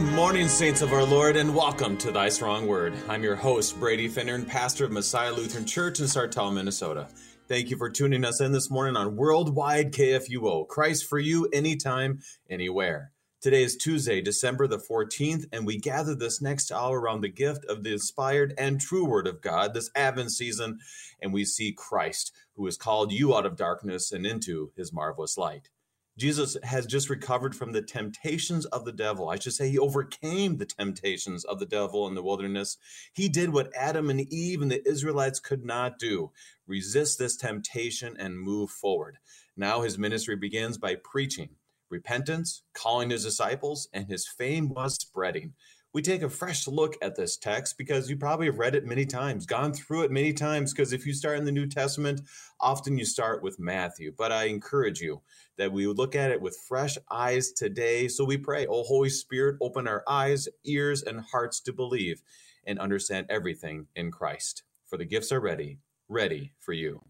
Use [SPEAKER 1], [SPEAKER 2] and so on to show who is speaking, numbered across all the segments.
[SPEAKER 1] Good morning, saints of our Lord, and welcome to Thy Strong Word. I'm your host, Brady Finnern, pastor of Messiah Lutheran Church in Sartell, Minnesota. Thank you for tuning us in this morning on Worldwide KFUO. Christ for you, anytime, anywhere. Today is Tuesday, December the 14th, and we gather this next hour around the gift of the inspired and true Word of God this Advent season, and we see Christ, who has called you out of darkness and into his marvelous light. Jesus has just recovered from the temptations of the devil. I should say he overcame the temptations of the devil in the wilderness. He did what Adam and Eve and the Israelites could not do resist this temptation and move forward. Now his ministry begins by preaching repentance, calling his disciples, and his fame was spreading we take a fresh look at this text because you probably have read it many times, gone through it many times. Because if you start in the New Testament, often you start with Matthew. But I encourage you that we look at it with fresh eyes today. So we pray, Oh, Holy Spirit, open our eyes, ears, and hearts to believe and understand everything in Christ. For the gifts are ready, ready for you.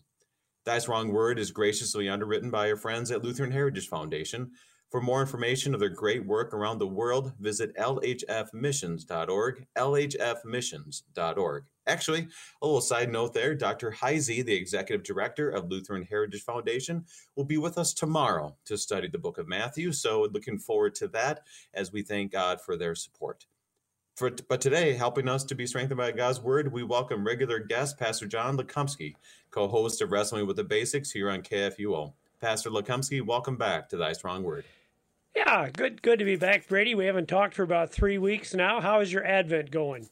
[SPEAKER 1] Thy Strong Word is graciously underwritten by your friends at Lutheran Heritage Foundation. For more information of their great work around the world, visit lhfmissions.org, lhfmissions.org. Actually, a little side note there Dr. Heise, the executive director of Lutheran Heritage Foundation, will be with us tomorrow to study the book of Matthew. So, looking forward to that as we thank God for their support. For, but today, helping us to be strengthened by God's word, we welcome regular guest Pastor John Lekumsky, co host of Wrestling with the Basics here on KFUO. Pastor Lekumsky, welcome back to Thy Strong Word.
[SPEAKER 2] Yeah, good good to be back, Brady. We haven't talked for about three weeks now. How is your Advent going?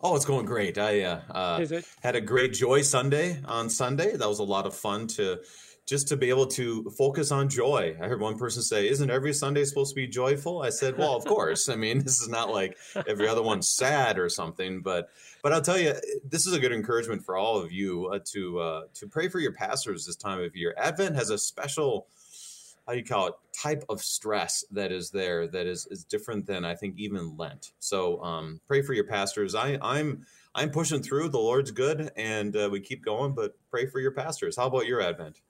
[SPEAKER 1] Oh, it's going great. I uh, uh, had a great Joy Sunday on Sunday. That was a lot of fun to just to be able to focus on joy. I heard one person say, "Isn't every Sunday supposed to be joyful?" I said, "Well, of course. I mean, this is not like every other one's sad or something, but but I'll tell you, this is a good encouragement for all of you uh, to uh, to pray for your pastors this time of year. Advent has a special how do you call it type of stress that is there that is is different than I think even Lent. So um, pray for your pastors. I, I'm I'm pushing through. The Lord's good, and uh, we keep going. But pray for your pastors. How about your Advent?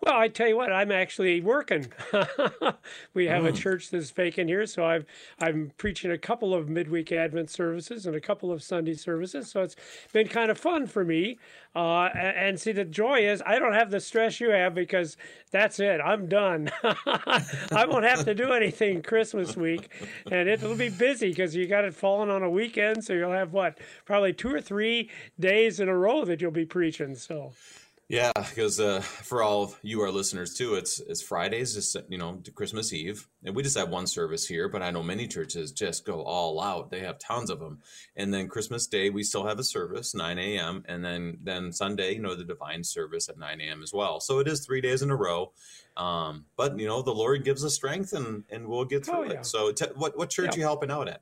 [SPEAKER 2] Well, I tell you what, I'm actually working. we have a mm. church that's vacant here, so I've I'm preaching a couple of midweek Advent services and a couple of Sunday services. So it's been kind of fun for me. Uh, and, and, see, the joy is I don't have the stress you have because that's it. I'm done. I won't have to do anything Christmas week, and it'll be busy because you got it falling on a weekend. So you'll have what probably two or three days in a row that you'll be preaching. So.
[SPEAKER 1] Yeah, because uh, for all of you our listeners too, it's it's Fridays, just you know, Christmas Eve, and we just have one service here. But I know many churches just go all out; they have tons of them. And then Christmas Day, we still have a service, nine a.m., and then then Sunday, you know, the divine service at nine a.m. as well. So it is three days in a row. Um, but you know, the Lord gives us strength, and and we'll get through oh, yeah. it. So, t- what what church yeah. you helping out at?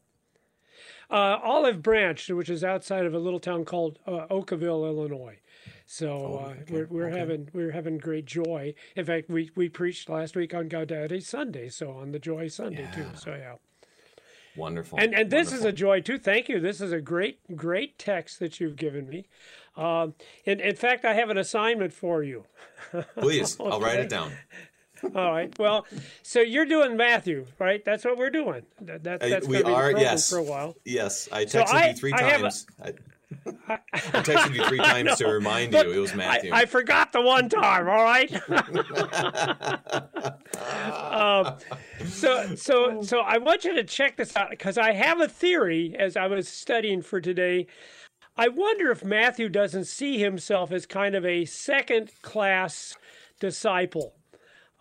[SPEAKER 2] Uh, Olive Branch, which is outside of a little town called uh, Oakville, Illinois. So oh, uh, okay. we're, we're okay. having we're having great joy. In fact, we we preached last week on Gaudete Sunday, so on the Joy Sunday yeah. too. So yeah.
[SPEAKER 1] Wonderful.
[SPEAKER 2] And and this
[SPEAKER 1] Wonderful.
[SPEAKER 2] is a joy too. Thank you. This is a great great text that you've given me. Um, in, in fact, I have an assignment for you.
[SPEAKER 1] Please, okay. I'll write it down.
[SPEAKER 2] All right. Well, so you're doing Matthew, right? That's what we're doing. That, that that's we are.
[SPEAKER 1] Yes.
[SPEAKER 2] For a while.
[SPEAKER 1] Yes, I texted so I, you three I times. A, I, I texted you three times to remind you it was Matthew.
[SPEAKER 2] I, I, forgot the one time. All right. um, so, so, so I want you to check this out because I have a theory as I was studying for today. I wonder if Matthew doesn't see himself as kind of a second class disciple.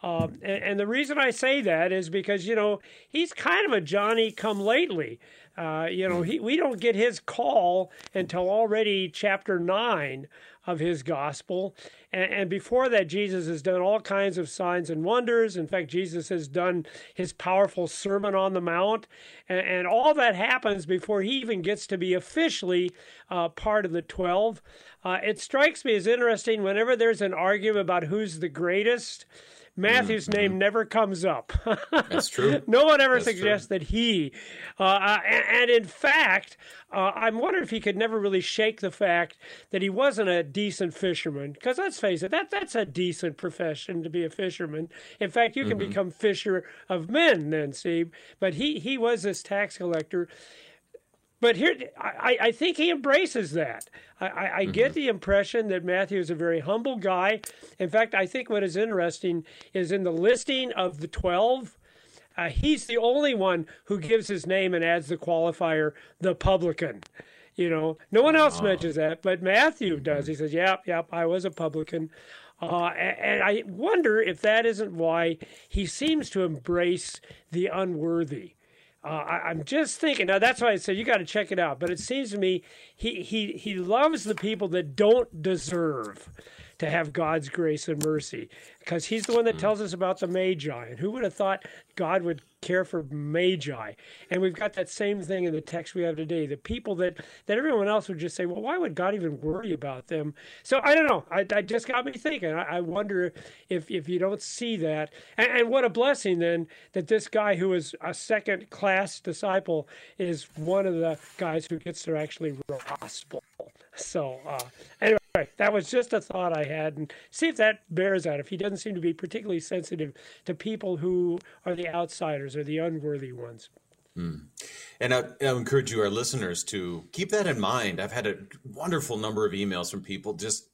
[SPEAKER 2] Um, and, and, the reason I say that is because, you know, he's kind of a Johnny come lately. Uh, you know, he, we don't get his call until already chapter 9 of his gospel. And, and, before that, Jesus has done all kinds of signs and wonders. In fact, Jesus has done his powerful Sermon on the Mount. And, and all that happens before he even gets to be officially uh, part of the 12. Uh, it strikes me as interesting whenever there's an argument about who's the greatest Matthew's mm-hmm. name never comes up.
[SPEAKER 1] That's true.
[SPEAKER 2] no one ever
[SPEAKER 1] That's
[SPEAKER 2] suggests
[SPEAKER 1] true.
[SPEAKER 2] that he. Uh, and, and, in fact, uh, I'm wondering if he could never really shake the fact that he wasn't a decent fisherman. Because let's face it, that that's a decent profession to be a fisherman. In fact, you can mm-hmm. become fisher of men then, see. But he he was this tax collector but here, I, I think he embraces that. I, I, I mm-hmm. get the impression that Matthew is a very humble guy. In fact, I think what is interesting is in the listing of the 12, uh, he's the only one who gives his name and adds the qualifier, the publican. You know, no one else oh. mentions that, but Matthew does. Mm-hmm. He says, yep, yep, I was a publican. Uh, and, and I wonder if that isn't why he seems to embrace the unworthy. Uh, I, am just thinking. Now that's why I said you got to check it out. But it seems to me he he he loves the people that don't deserve to have God's grace and mercy because he's the one that tells us about the Magi. And who would have thought God would care for Magi? And we've got that same thing in the text we have today. The people that, that everyone else would just say, well, why would God even worry about them? So I don't know. I, I just got me thinking. I, I, wonder if, if you don't see that. And, and what a blessing then that this guy who is a second class disciple is one of the guys who gets to actually gospel. So uh, anyway. Right. That was just a thought I had, and see if that bears out. If he doesn't seem to be particularly sensitive to people who are the outsiders or the unworthy ones.
[SPEAKER 1] Mm. And I, I, encourage you, our listeners, to keep that in mind. I've had a wonderful number of emails from people just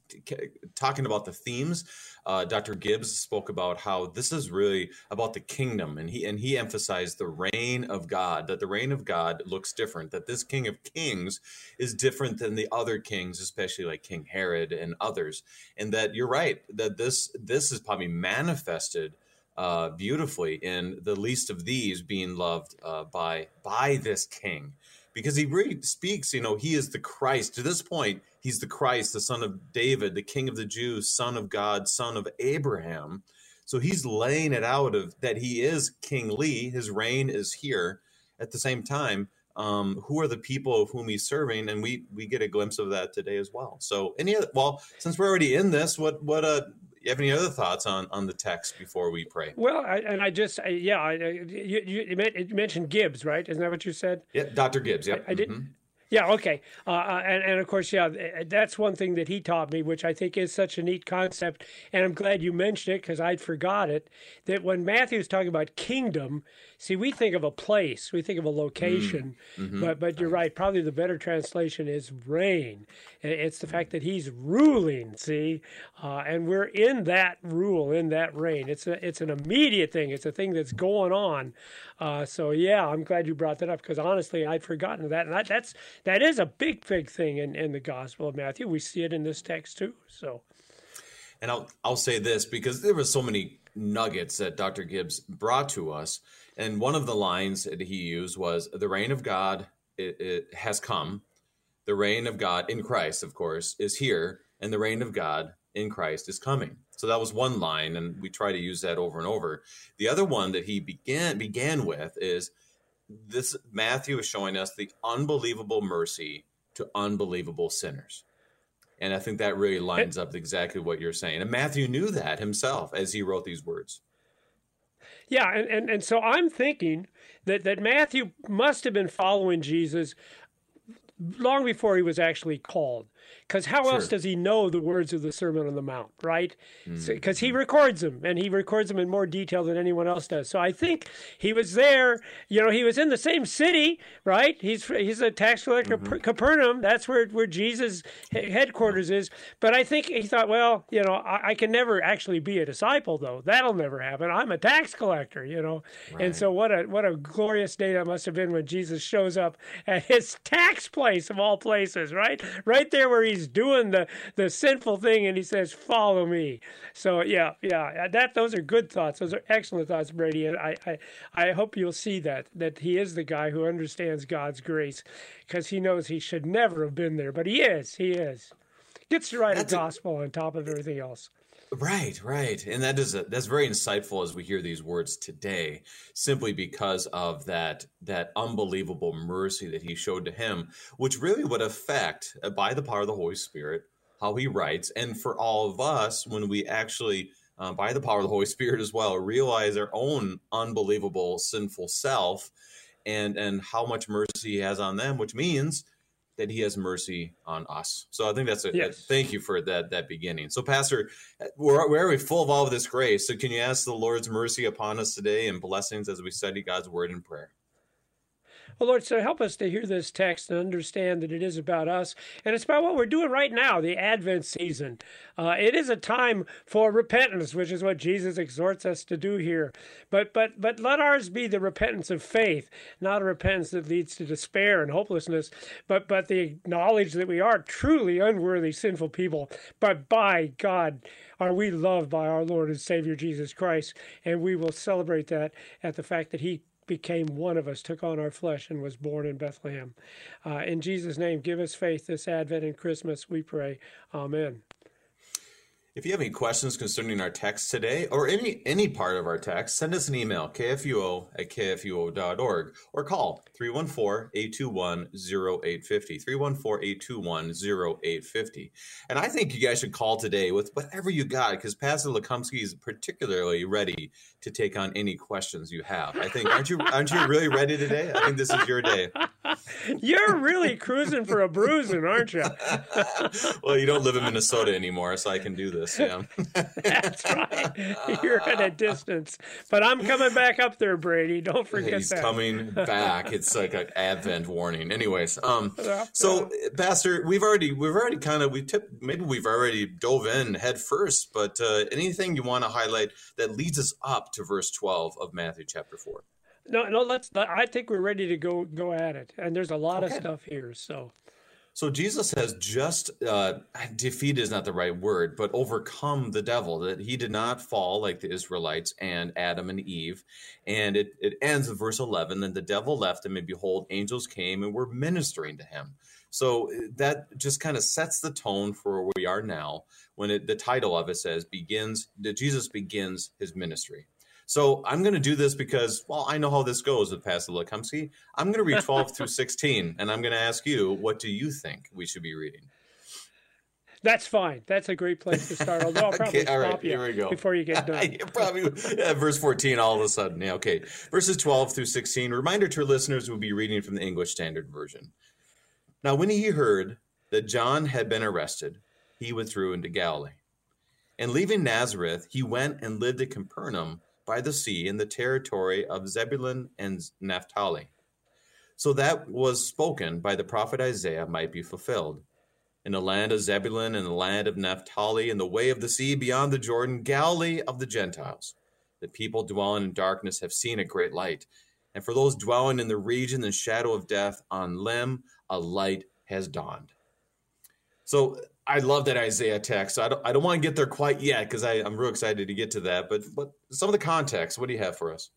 [SPEAKER 1] talking about the themes. Uh, Dr. Gibbs spoke about how this is really about the kingdom, and he and he emphasized the reign of God. That the reign of God looks different. That this King of Kings is different than the other kings, especially like King Herod and others. And that you're right. That this this is probably manifested uh, beautifully in the least of these being loved uh, by by this king. Because he really speaks you know he is the christ. To this point he's the christ the son of david the king of the jews son of god son of abraham. So he's laying it out of that he is king lee his reign is here. At the same time um, who are the people of whom he's serving? And we we get a glimpse of that today as well. So any other well since we're already in this what what uh you have any other thoughts on on the text before we pray?
[SPEAKER 2] Well, I, and I just I, yeah, I, you, you, mentioned Gibbs, right? Isn't that what you said?
[SPEAKER 1] Yeah, Dr. Gibbs. Yeah,
[SPEAKER 2] I, I didn't. Mm-hmm. Yeah, okay. Uh, uh, and, and of course, yeah, that's one thing that he taught me, which I think is such a neat concept. And I'm glad you mentioned it because I'd forgot it. That when Matthew's talking about kingdom, see, we think of a place, we think of a location, mm, mm-hmm. but but you're right. Probably the better translation is reign. It's the fact that he's ruling. See, uh, and we're in that rule, in that reign. It's a, it's an immediate thing. It's a thing that's going on. Uh, so yeah, I'm glad you brought that up because honestly, I'd forgotten that, and that, that's that is a big, big thing in, in the Gospel of Matthew. We see it in this text too. So,
[SPEAKER 1] and I'll I'll say this because there were so many nuggets that Dr. Gibbs brought to us, and one of the lines that he used was, "The reign of God it, it has come. The reign of God in Christ, of course, is here, and the reign of God in Christ is coming." So that was one line, and we try to use that over and over. The other one that he began began with is this Matthew is showing us the unbelievable mercy to unbelievable sinners. And I think that really lines up exactly what you're saying. And Matthew knew that himself as he wrote these words.
[SPEAKER 2] Yeah, and, and, and so I'm thinking that, that Matthew must have been following Jesus long before he was actually called. Because how sure. else does he know the words of the Sermon on the Mount, right? Because mm-hmm. so, he records them, and he records them in more detail than anyone else does. So I think he was there. You know, he was in the same city, right? He's he's a tax collector, mm-hmm. Capernaum. That's where where Jesus' headquarters is. But I think he thought, well, you know, I, I, can never actually be a disciple, though. That'll never happen. I'm a tax collector, you know. Right. And so what a what a glorious day that must have been when Jesus shows up at his tax place of all places, right? Right there where he's doing the the sinful thing, and he says, "Follow me." So yeah, yeah, uh, that those are good thoughts. Those are excellent thoughts, Brady, and I I, I hope you'll see that that he is the guy who understands God's grace because he knows he should never have been there, but he is. He is. Gets to write That's a gospel a, on top of everything else.
[SPEAKER 1] Right, right, and that is a, that's very insightful as we hear these words today, simply because of that that unbelievable mercy that He showed to him, which really would affect uh, by the power of the Holy Spirit how He writes, and for all of us when we actually uh, by the power of the Holy Spirit as well, realize our own unbelievable sinful self and and how much mercy he has on them, which means that he has mercy on us. So I think that's a, yes. a thank you for that that beginning. So Pastor, we're, we're we full of all of this grace. So can you ask the Lord's mercy upon us today and blessings as we study God's word in prayer?
[SPEAKER 2] Well, Lord, so help us to hear this text and understand that it is about us, and it's about what we're doing right now, the Advent season. Uh, it is a time for repentance, which is what Jesus exhorts us to do here. But but but let ours be the repentance of faith, not a repentance that leads to despair and hopelessness, but but the knowledge that we are truly unworthy, sinful people. But by God are we loved by our Lord and Savior Jesus Christ, and we will celebrate that at the fact that He became one of us, took on our flesh, and was born in Bethlehem. Uh, in Jesus' name, give us faith this Advent and Christmas, we pray. Amen.
[SPEAKER 1] If you have any questions concerning our text today or any any part of our text, send us an email, kfuo at kfuo.org, or call 314-821-0850, 314-821-0850. And I think you guys should call today with whatever you got, because Pastor Lekumsky is particularly ready to take on any questions you have. I think, aren't you, aren't you really ready today? I think this is your day.
[SPEAKER 2] You're really cruising for a bruising, aren't you?
[SPEAKER 1] well, you don't live in Minnesota anymore, so I can do this. Yeah.
[SPEAKER 2] That's right. You're at a distance, but I'm coming back up there, Brady. Don't forget
[SPEAKER 1] He's
[SPEAKER 2] that.
[SPEAKER 1] He's coming back. It's like an Advent warning. Anyways, um, so Pastor, we've already we've already kind of we tipped maybe we've already dove in head first, but uh, anything you want to highlight that leads us up to verse 12 of Matthew chapter four?
[SPEAKER 2] No, no. Let's. I think we're ready to go go at it, and there's a lot okay. of stuff here. So,
[SPEAKER 1] so Jesus has just uh, defeated is not the right word, but overcome the devil. That he did not fall like the Israelites and Adam and Eve. And it it ends in verse eleven. Then the devil left him, and behold, angels came and were ministering to him. So that just kind of sets the tone for where we are now. When it, the title of it says begins, that Jesus begins his ministry. So I'm going to do this because, well, I know how this goes with Pastor Lekumsky. I'm going to read 12 through 16, and I'm going to ask you, what do you think we should be reading?
[SPEAKER 2] That's fine. That's a great place to start. Although I'll probably okay, all right,
[SPEAKER 1] here we go.
[SPEAKER 2] before you get done.
[SPEAKER 1] probably yeah, verse 14 all of a sudden. Yeah, okay. Verses 12 through 16. Reminder to our listeners we'll be reading from the English Standard Version. Now, when he heard that John had been arrested, he withdrew into Galilee. And leaving Nazareth, he went and lived at Capernaum by the sea in the territory of Zebulun and Naphtali. So that was spoken by the prophet Isaiah might be fulfilled. In the land of Zebulun and the land of Naphtali, in the way of the sea beyond the Jordan, Galilee of the Gentiles. The people dwelling in darkness have seen a great light. And for those dwelling in the region and shadow of death, on them a light has dawned. So I love that Isaiah text. I don't, I don't want to get there quite yet because I'm real excited to get to that. But, but some of the context, what do you have for us?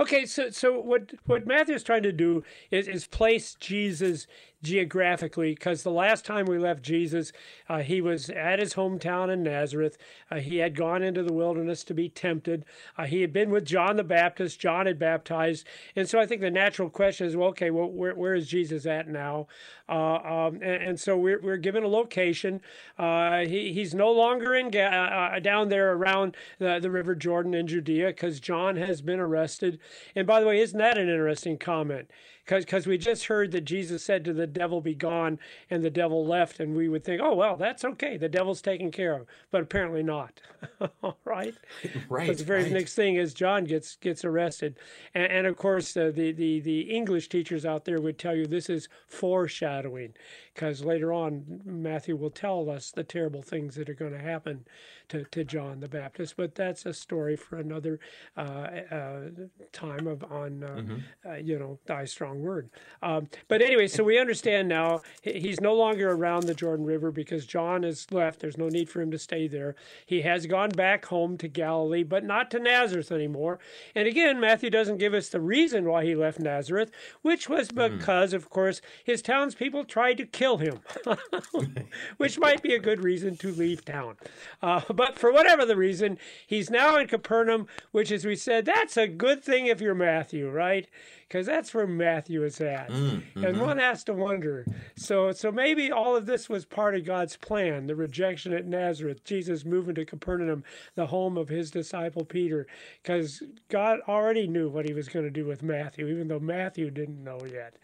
[SPEAKER 2] Okay, so so what what Matthew is trying to do is is place Jesus geographically because the last time we left Jesus, uh, he was at his hometown in Nazareth. Uh, he had gone into the wilderness to be tempted. Uh, he had been with John the Baptist. John had baptized. And so I think the natural question is well, okay, well, where, where is Jesus at now? Uh, um, and, and, so we're, we're given a location. Uh, he, he's no longer in uh, down there around the, the River Jordan in Judea because John has been arrested. And by the way, isn't that an interesting comment? Because we just heard that Jesus said to the devil, "Be gone," and the devil left, and we would think, "Oh well, that's okay. The devil's taken care of," but apparently not. right?
[SPEAKER 1] Right.
[SPEAKER 2] Because the very
[SPEAKER 1] right.
[SPEAKER 2] next thing is John gets gets arrested, and, and of course uh, the the the English teachers out there would tell you this is foreshadowing, because later on Matthew will tell us the terrible things that are going to happen to, to John the Baptist. But that's a story for another uh, uh, time of on uh, mm-hmm. Uh, you know thy strong word. Um, but anyway, so we understand now he's no longer around the Jordan River because John has left. There's no need for him to stay there. He has gone back home to Galilee, but not to Nazareth anymore. And again, Matthew doesn't give us the reason why he left Nazareth, which was mm. because, mm. of course, his townspeople tried to kill him, which might be a good reason to leave town. Uh, but for whatever the reason, he's now in Capernaum, which, as we said, that's a good thing if you're Matthew, right? Because that's where Matthew is at, mm, mm-hmm. and one has to wonder. So, so maybe all of this was part of God's plan: the rejection at Nazareth, Jesus moving to Capernaum, the home of his disciple Peter, because God already knew what He was going to do with Matthew, even though Matthew didn't know yet.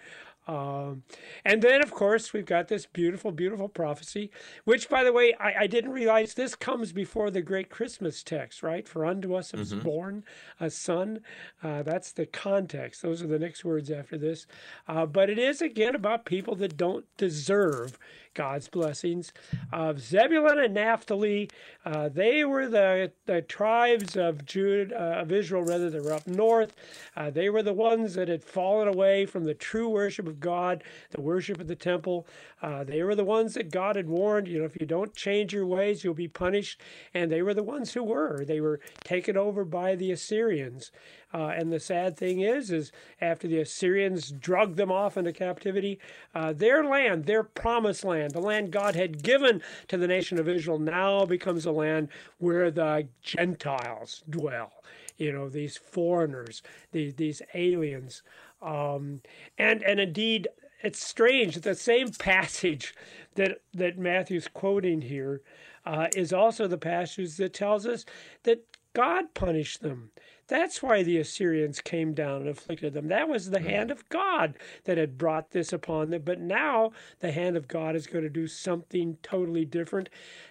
[SPEAKER 2] Um, and then, of course, we've got this beautiful, beautiful prophecy, which, by the way, I, I didn't realize this comes before the great Christmas text, right? For unto us is mm-hmm. born a son. Uh, that's the context. Those are the next words after this. Uh, but it is, again, about people that don't deserve God's blessings. Of Zebulun and Naphtali, uh, they were the, the tribes of Jude, uh, of Israel, rather, that were up north. Uh, they were the ones that had fallen away from the true worship of God, the worship of the temple. Uh, they were the ones that God had warned, you know, if you don't change your ways, you'll be punished. And they were the ones who were. They were taken over by the Assyrians. Uh, and the sad thing is, is after the Assyrians drug them off into captivity, uh, their land, their promised land, the land God had given to the nation of Israel, now becomes a land where the Gentiles dwell. You know, these foreigners, these, these aliens. Um, and, and indeed, it's strange that the same passage that, that Matthew's quoting here uh, is also the passage that tells us that God punished them. That's why the Assyrians came down and afflicted them. That was the hand of God that had brought this upon them. But now the hand of God is going to do something totally different,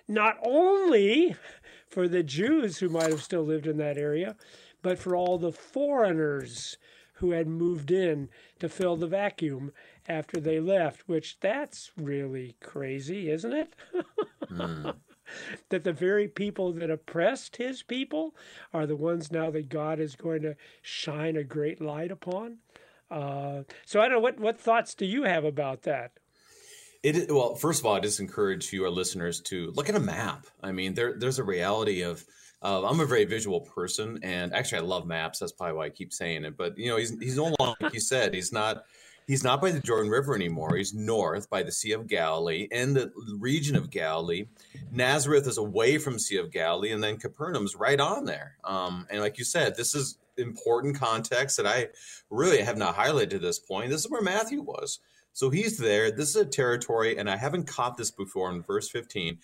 [SPEAKER 2] not only for the Jews who might have still lived in that area, but for all the foreigners who had moved in to fill the vacuum after they left, which that's really crazy, isn't it? mm. That the very people that oppressed his people are the ones now that God is going to shine a great light upon. Uh, so I don't know what what thoughts do you have about that?
[SPEAKER 1] It well, first of all, I just encourage you, our listeners, to look at a map. I mean, there there's a reality of. Uh, I'm a very visual person, and actually, I love maps. That's probably why I keep saying it. But you know, he's he's no longer, like you said, he's not He's not by the Jordan River anymore. He's north by the Sea of Galilee in the region of Galilee. Nazareth is away from Sea of Galilee, and then Capernaum's right on there. Um, and like you said, this is important context that I really have not highlighted to this point. This is where Matthew was. So he's there. This is a territory, and I haven't caught this before in verse 15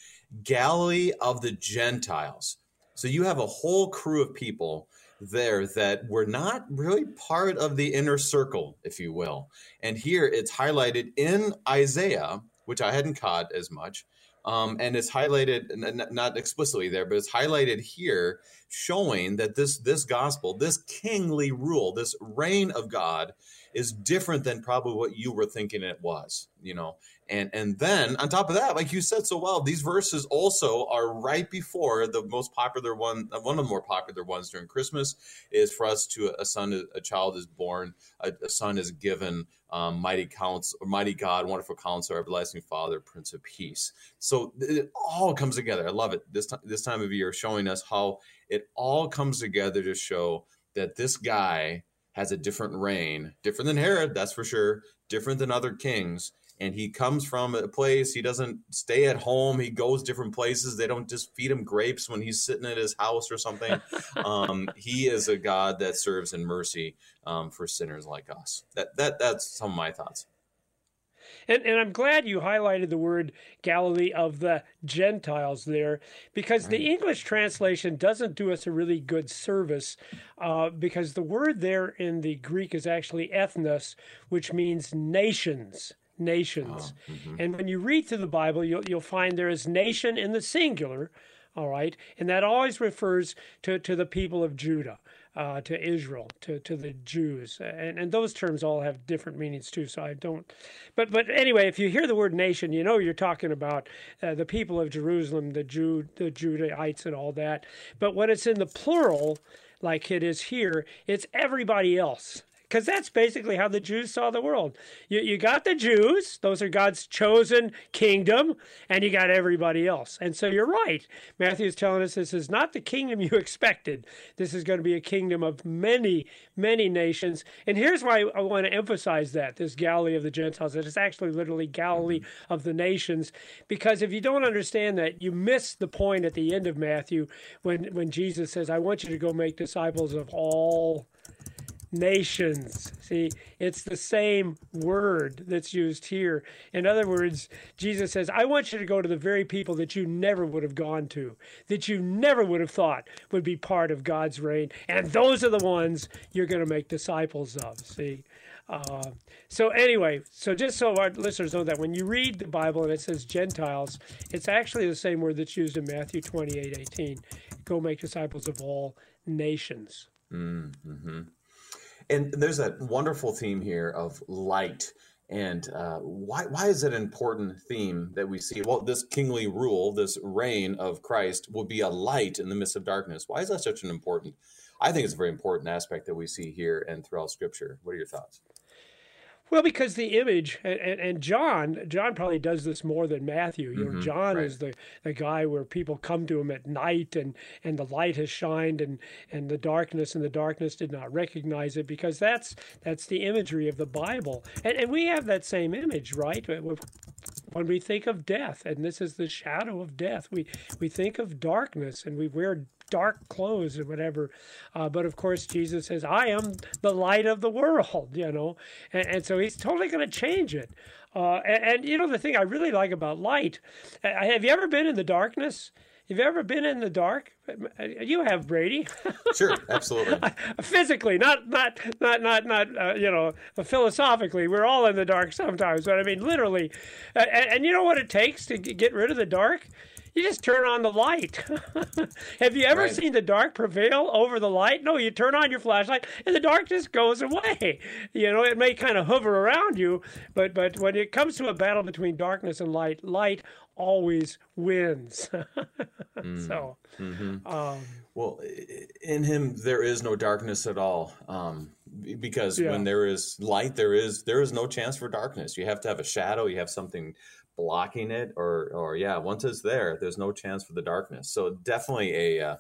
[SPEAKER 1] Galilee of the Gentiles. So you have a whole crew of people there that were not really part of the inner circle, if you will. And here it's highlighted in Isaiah, which I hadn't caught as much. Um, and it's highlighted not explicitly there, but it's highlighted here, showing that this this gospel, this kingly rule, this reign of God, is different than probably what you were thinking it was. You know, and and then on top of that, like you said so well, these verses also are right before the most popular one, one of the more popular ones during Christmas is for us to a son, a child is born, a, a son is given, um, mighty counts, mighty God, wonderful counselor, everlasting Father, Prince of Peace. So it all comes together. I love it. This time, this time of year, showing us how it all comes together to show that this guy has a different reign, different than Herod, that's for sure, different than other kings. And he comes from a place he doesn't stay at home he goes different places. They don't just feed him grapes when he's sitting at his house or something. Um, he is a god that serves in mercy um, for sinners like us. That that that's some of my thoughts
[SPEAKER 2] and, and I'm glad you highlighted the word Galilee of the Gentiles there, because the English translation doesn't do us a really good service, uh, because the word there in the Greek is actually ethnos, which means nations nations. Oh, mm-hmm. And when you read through the Bible, you'll, you'll find there is nation in the singular, all right? And that always refers to, to the people of Judah. Uh, to Israel, to, to the Jews, and and those terms all have different meanings too. So I don't, but but anyway, if you hear the word nation, you know you're talking about uh, the people of Jerusalem, the Jew, the Judahites, and all that. But when it's in the plural, like it is here, it's everybody else because that's basically how the Jews saw the world. You, you got the Jews, those are God's chosen kingdom, and you got everybody else. And so you're right. Matthew is telling us this is not the kingdom you expected. This is going to be a kingdom of many, many nations. And here's why I want to emphasize that this Galilee of the Gentiles, it is actually literally Galilee mm-hmm. of the nations. Because if you don't understand that, you miss the point at the end of Matthew when, when Jesus says, I want you to go make disciples of all nations. See, it's the same word that's used here. In other words, Jesus says, I want you to go to the very people that you never would have gone to, that you never would have thought would be part of God's reign. And those are the ones you're going to make disciples of. See? Uh, so anyway, so just so our listeners know that when you read the Bible and it says Gentiles, it's actually the same word that's used in Matthew 28, 18. Go make disciples of all nations.
[SPEAKER 1] Mm-hmm. And there's a wonderful theme here of light. And uh, why, why is it an important theme that we see? Well, this kingly rule, this reign of Christ, will be a light in the midst of darkness. Why is that such an important? I think it's a very important aspect that we see here and throughout Scripture. What are your thoughts?
[SPEAKER 2] Well, because the image and, and, John, John probably does this more than Matthew. You know, mm-hmm, John right. is the, the guy where people come to him at night and, and the light has shined and, and the darkness and the darkness did not recognize it because that's that's the imagery of the Bible. And, and we have that same image, right? When we think of death, and this is the shadow of death, we, we think of darkness and we wear dark clothes or whatever. Uh, but of course, Jesus says, I am the light of the world, you know. And, and so he's totally going to change it. Uh, and, and, you know, the thing I really like about light, uh, have you ever been in the darkness? Have you ever been in the dark? You have, Brady.
[SPEAKER 1] sure, absolutely.
[SPEAKER 2] Physically, not not not not not uh, you know philosophically. We're all in the dark sometimes, but I mean literally. Uh, and, and, you know what it takes to get rid of the dark? You just turn on the light. Have you ever right. seen the dark prevail over the light? No, you turn on your flashlight and the dark just goes away. You know, it may kind of hover around you, but but when it comes to a battle between darkness and light, light always wins. mm. So, mm-hmm.
[SPEAKER 1] um, well, in him there is no darkness at all. Um, because yeah. when there is light, there is there is no chance for darkness. You have to have a shadow. You have something blocking it or or yeah once it's there there's no chance for the darkness. So definitely a uh,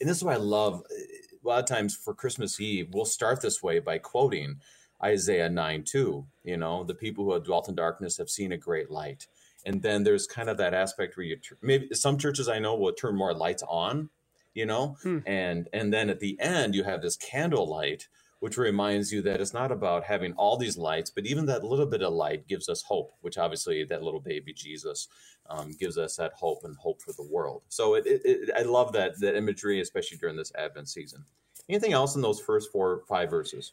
[SPEAKER 1] and this is what i love a lot of times for christmas eve we'll start this way by quoting isaiah 9 2 you know the people who have dwelt in darkness have seen a great light. And then there's kind of that aspect where you maybe some churches i know will turn more lights on you know? Hmm. and and then at the end you have this candle light which reminds you that it's not about having all these lights, but even that little bit of light gives us hope, which obviously that little baby Jesus um, gives us that hope and hope for the world. So it, it, it, I love that that imagery, especially during this Advent season. Anything else in those first four five verses?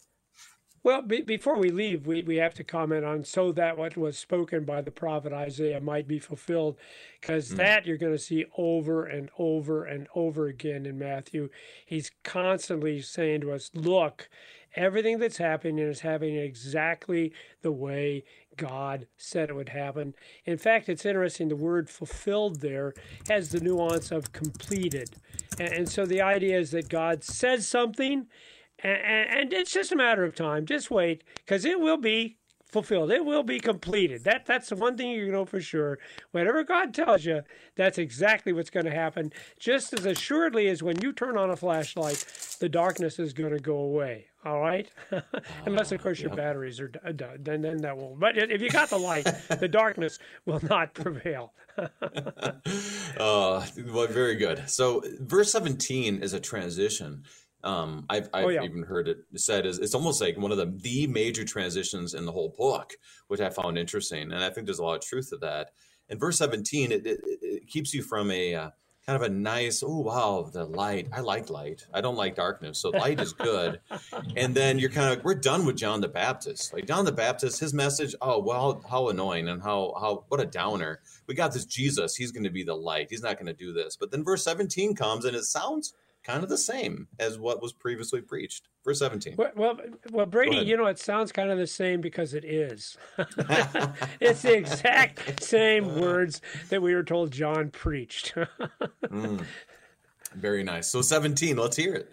[SPEAKER 2] Well, be, before we leave, we, we have to comment on so that what was spoken by the prophet Isaiah might be fulfilled, because mm. that you're going to see over and over and over again in Matthew. He's constantly saying to us, Look, everything that's happening is happening exactly the way God said it would happen. In fact, it's interesting, the word fulfilled there has the nuance of completed. And, and so the idea is that God says something and, and, it's just a matter of time. Just wait, because it will be fulfilled. It will be completed. That that's the one thing you know for sure. Whatever God tells you, that's exactly what's going to happen. Just as assuredly as when you turn on a flashlight, the darkness is going to go away. All right, unless of course your batteries are done, then then that won't. But if you got the light, the darkness will not prevail. uh,
[SPEAKER 1] well, very good. So verse seventeen is a transition um, I've, I've oh, yeah. even heard it said is it's almost like one of the the major transitions in the whole book, which I found interesting, and I think there's a lot of truth to that. In verse 17, it, it, it keeps you from a uh, kind of a nice, oh wow, the light. I like light. I don't like darkness, so light is good. and then you're kind of we're done with John the Baptist. Like John the Baptist, his message, oh well, how annoying and how how what a downer. We got this Jesus. He's going to be the light. He's not going to do this. But then verse 17 comes and it sounds kind of the same as what was previously preached. Verse 17.
[SPEAKER 2] Well, well, well Brady, you know, it sounds kind of the same because it is. it's the exact same words that we were told John preached.
[SPEAKER 1] mm, very nice. So 17, let's hear it.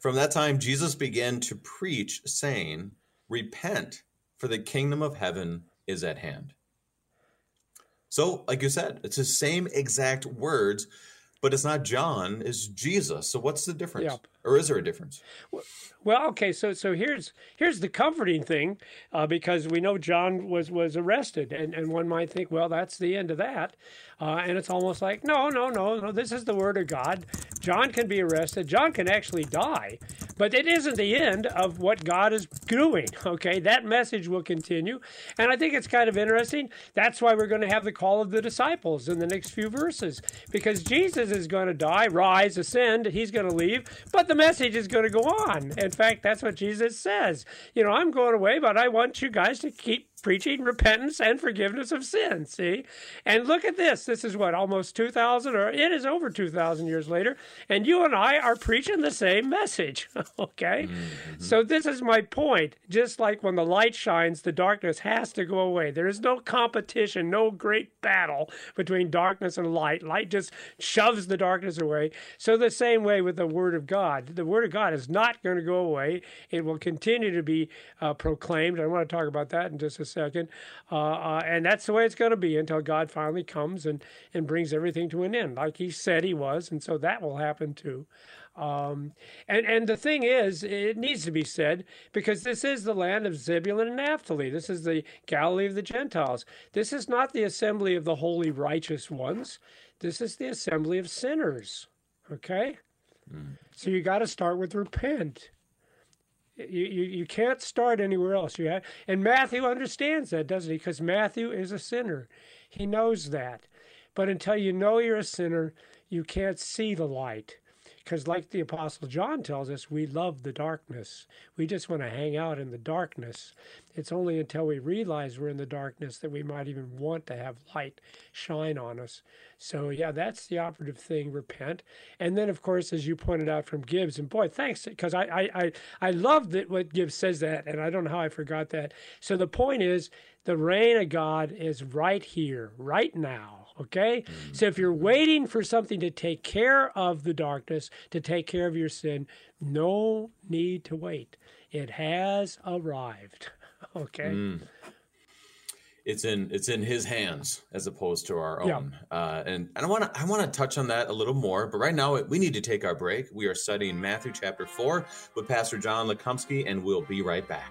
[SPEAKER 1] From that time, Jesus began to preach, saying, Repent, for the kingdom of heaven is at hand. So, like you said, it's the same exact words, but it's not John, it's Jesus. So what's the difference?
[SPEAKER 2] Yeah.
[SPEAKER 1] Or is there a difference?
[SPEAKER 2] Well, okay, so so here's here's the comforting thing, uh, because we know John was was arrested, and and one might think, well, that's the end of that, uh, and it's almost like, no, no, no, no, this is the word of God. John can be arrested. John can actually die, but it isn't the end of what God is doing. Okay, that message will continue, and I think it's kind of interesting. That's why we're going to have the call of the disciples in the next few verses, because Jesus is going to die, rise, ascend. He's going to leave, but the message is going to go on. In fact, that's what Jesus says. You know, I'm going away, but I want you guys to keep preaching repentance and forgiveness of sin. See? And look at this. This is what, almost 2,000, or it is over 2,000 years later. And you and I are preaching the same message. okay? Mm-hmm. So this is my point. Just like when the light shines, the darkness has to go away. There is no competition, no great battle between darkness and light. Light just shoves the darkness away. So the same way with the Word of God. The Word of God is not going to go away. It will continue to be uh, proclaimed. I want to talk about that in just a second. Uh, uh, and that's the way it's going to be until God finally comes and, and brings everything to an end, like He said He was. And so that will happen too. Um, and and the thing is, it needs to be said because this is the land of Zebulun and Naphtali. This is the Galilee of the Gentiles. This is not the assembly of the holy righteous ones. This is the assembly of sinners. Okay, mm. so you got to start with repent. You, you, you can't start anywhere else. You have, and Matthew understands that, doesn't he? Because Matthew is a sinner. He knows that. But until you know you're a sinner, you can't see the light. Because, like the Apostle John tells us, we love the darkness. We just want to hang out in the darkness. It's only until we realize we're in the darkness that we might even want to have light shine on us. So, yeah, that's the operative thing repent. And then, of course, as you pointed out from Gibbs, and boy, thanks, because I, I, I, I love that what Gibbs says that, and I don't know how I forgot that. So, the point is, the reign of God is right here, right now. Okay? Mm-hmm. So if you're waiting for something to take care of the darkness, to take care of your sin, no need to wait. It has arrived. Okay? Mm.
[SPEAKER 1] It's in it's in his hands as opposed to our own, yeah. uh, and, and I want to I want to touch on that a little more. But right now we need to take our break. We are studying Matthew chapter four with Pastor John Lekumsky, and we'll be right back.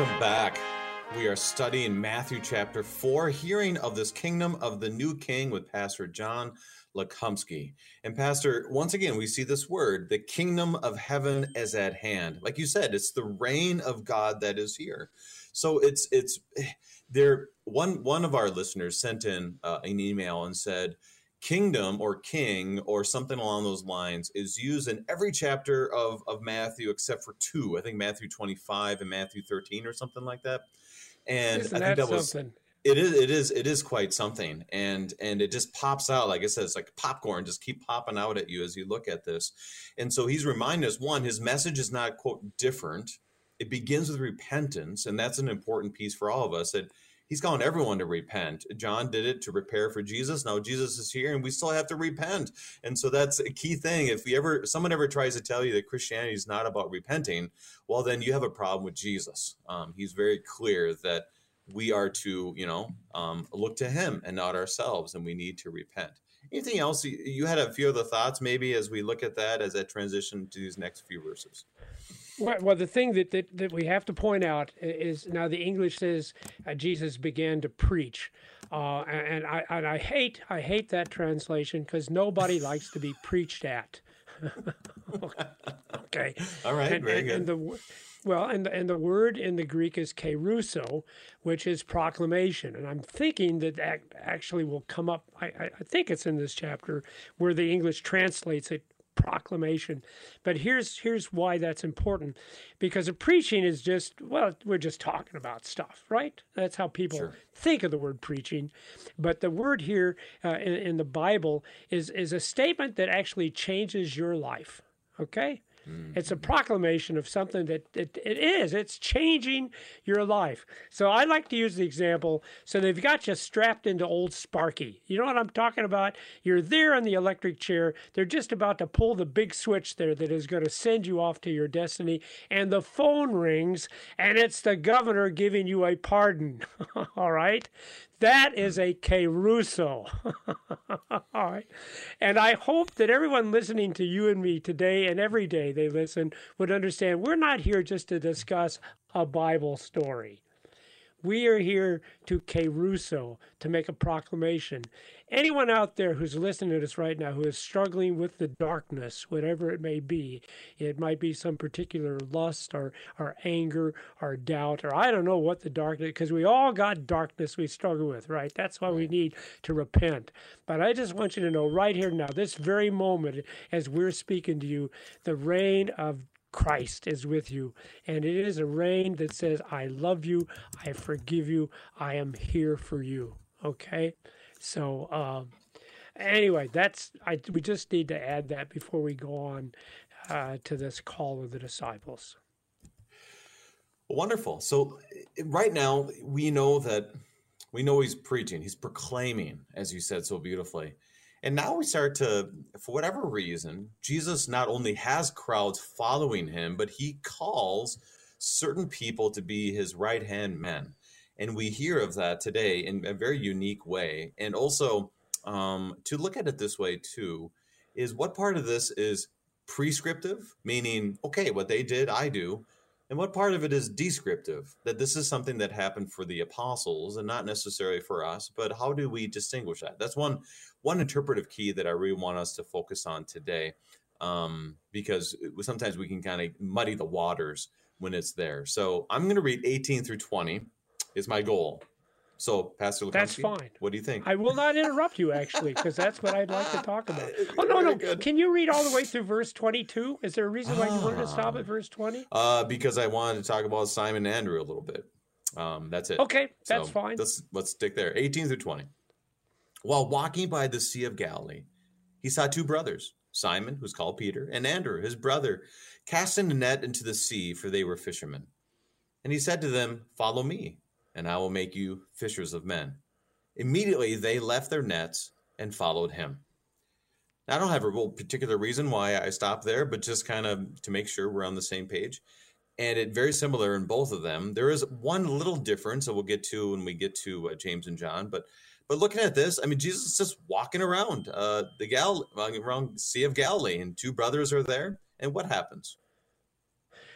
[SPEAKER 1] Welcome back. We are studying Matthew chapter 4, hearing of this kingdom of the new king with Pastor John Lekumsky. And Pastor, once again, we see this word, the kingdom of heaven is at hand. Like you said, it's the reign of God that is here. So it's it's there one one of our listeners sent in uh, an email and said, kingdom or king or something along those lines is used in every chapter of, of Matthew except for two. I think Matthew 25 and Matthew 13 or something like that. And
[SPEAKER 2] Isn't
[SPEAKER 1] I think
[SPEAKER 2] that,
[SPEAKER 1] that was
[SPEAKER 2] something?
[SPEAKER 1] it is it is it is quite something and and it just pops out like i said it's like popcorn just keep popping out at you as you look at this and so he's reminding us one his message is not quote different it begins with repentance and that's an important piece for all of us that he's calling everyone to repent. John did it to prepare for Jesus. Now Jesus is here and we still have to repent. And so that's a key thing. If we ever someone ever tries to tell you that Christianity is not about repenting, well then you have a problem with Jesus. Um, he's very clear that we are to, you know, um, look to him and not ourselves, and we need to repent. Anything else? You had a few other thoughts, maybe, as we look at that as that transition to these next few verses.
[SPEAKER 2] Well, well the thing that, that, that we have to point out is now the English says uh, Jesus began to preach, uh, and I and I hate I hate that translation because nobody likes to be preached at. okay.
[SPEAKER 1] All right.
[SPEAKER 2] And,
[SPEAKER 1] very
[SPEAKER 2] and,
[SPEAKER 1] good.
[SPEAKER 2] And the, well, and and the word in the Greek is kerusso, which is proclamation. And I'm thinking that that actually will come up. I, I think it's in this chapter where the English translates it proclamation. But here's here's why that's important, because a preaching is just well, we're just talking about stuff, right? That's how people sure. think of the word preaching. But the word here uh, in, in the Bible is is a statement that actually changes your life. Okay. Mm-hmm. It's a proclamation of something that it, it is. It's changing your life. So I like to use the example. So they've got you strapped into old Sparky. You know what I'm talking about? You're there in the electric chair. They're just about to pull the big switch there that is going to send you off to your destiny. And the phone rings, and it's the governor giving you a pardon. All right? That is a kerusso. All right. And I hope that everyone listening to you and me today and every day they listen would understand we're not here just to discuss a Bible story. We are here to kerusso, to make a proclamation. Anyone out there who's listening to this right now who is struggling with the darkness, whatever it may be, it might be some particular lust or, or anger or doubt, or I don't know what the darkness, because we all got darkness we struggle with, right? That's why we need to repent. But I just want you to know right here now, this very moment, as we're speaking to you, the reign of Christ is with you. And it is a reign that says, I love you, I forgive you, I am here for you. Okay? So, um, anyway, that's, I, we just need to add that before we go on uh, to this call of the disciples.
[SPEAKER 1] Wonderful. So, right now, we know that we know he's preaching, he's proclaiming, as you said so beautifully. And now we start to, for whatever reason, Jesus not only has crowds following him, but he calls certain people to be his right hand men. And we hear of that today in a very unique way. And also, um, to look at it this way too, is what part of this is prescriptive, meaning, okay, what they did, I do. And what part of it is descriptive, that this is something that happened for the apostles and not necessarily for us, but how do we distinguish that? That's one one interpretive key that I really want us to focus on today, um, because sometimes we can kind of muddy the waters when it's there. So I'm going to read 18 through 20 is my goal. So, Pastor Lukomsky,
[SPEAKER 2] that's fine.
[SPEAKER 1] What do you think?
[SPEAKER 2] I will not interrupt you, actually, because that's what I'd like to talk about. Oh no, no. Can you read all the way through verse twenty-two? Is there a reason why you wanted to stop at verse twenty?
[SPEAKER 1] Uh, because I wanted to talk about Simon and Andrew a little bit. Um, that's it.
[SPEAKER 2] Okay, that's
[SPEAKER 1] so
[SPEAKER 2] fine.
[SPEAKER 1] Let's let's stick there. Eighteen through twenty. While walking by the Sea of Galilee, he saw two brothers, Simon, who's called Peter, and Andrew, his brother, casting a net into the sea, for they were fishermen. And he said to them, Follow me, and I will make you fishers of men. Immediately they left their nets and followed him. Now, I don't have a real particular reason why I stopped there, but just kind of to make sure we're on the same page. And it very similar in both of them. There is one little difference that we'll get to when we get to uh, James and John, but but looking at this, I mean, Jesus is just walking around uh, the Gal around Sea of Galilee, and two brothers are there. And what happens?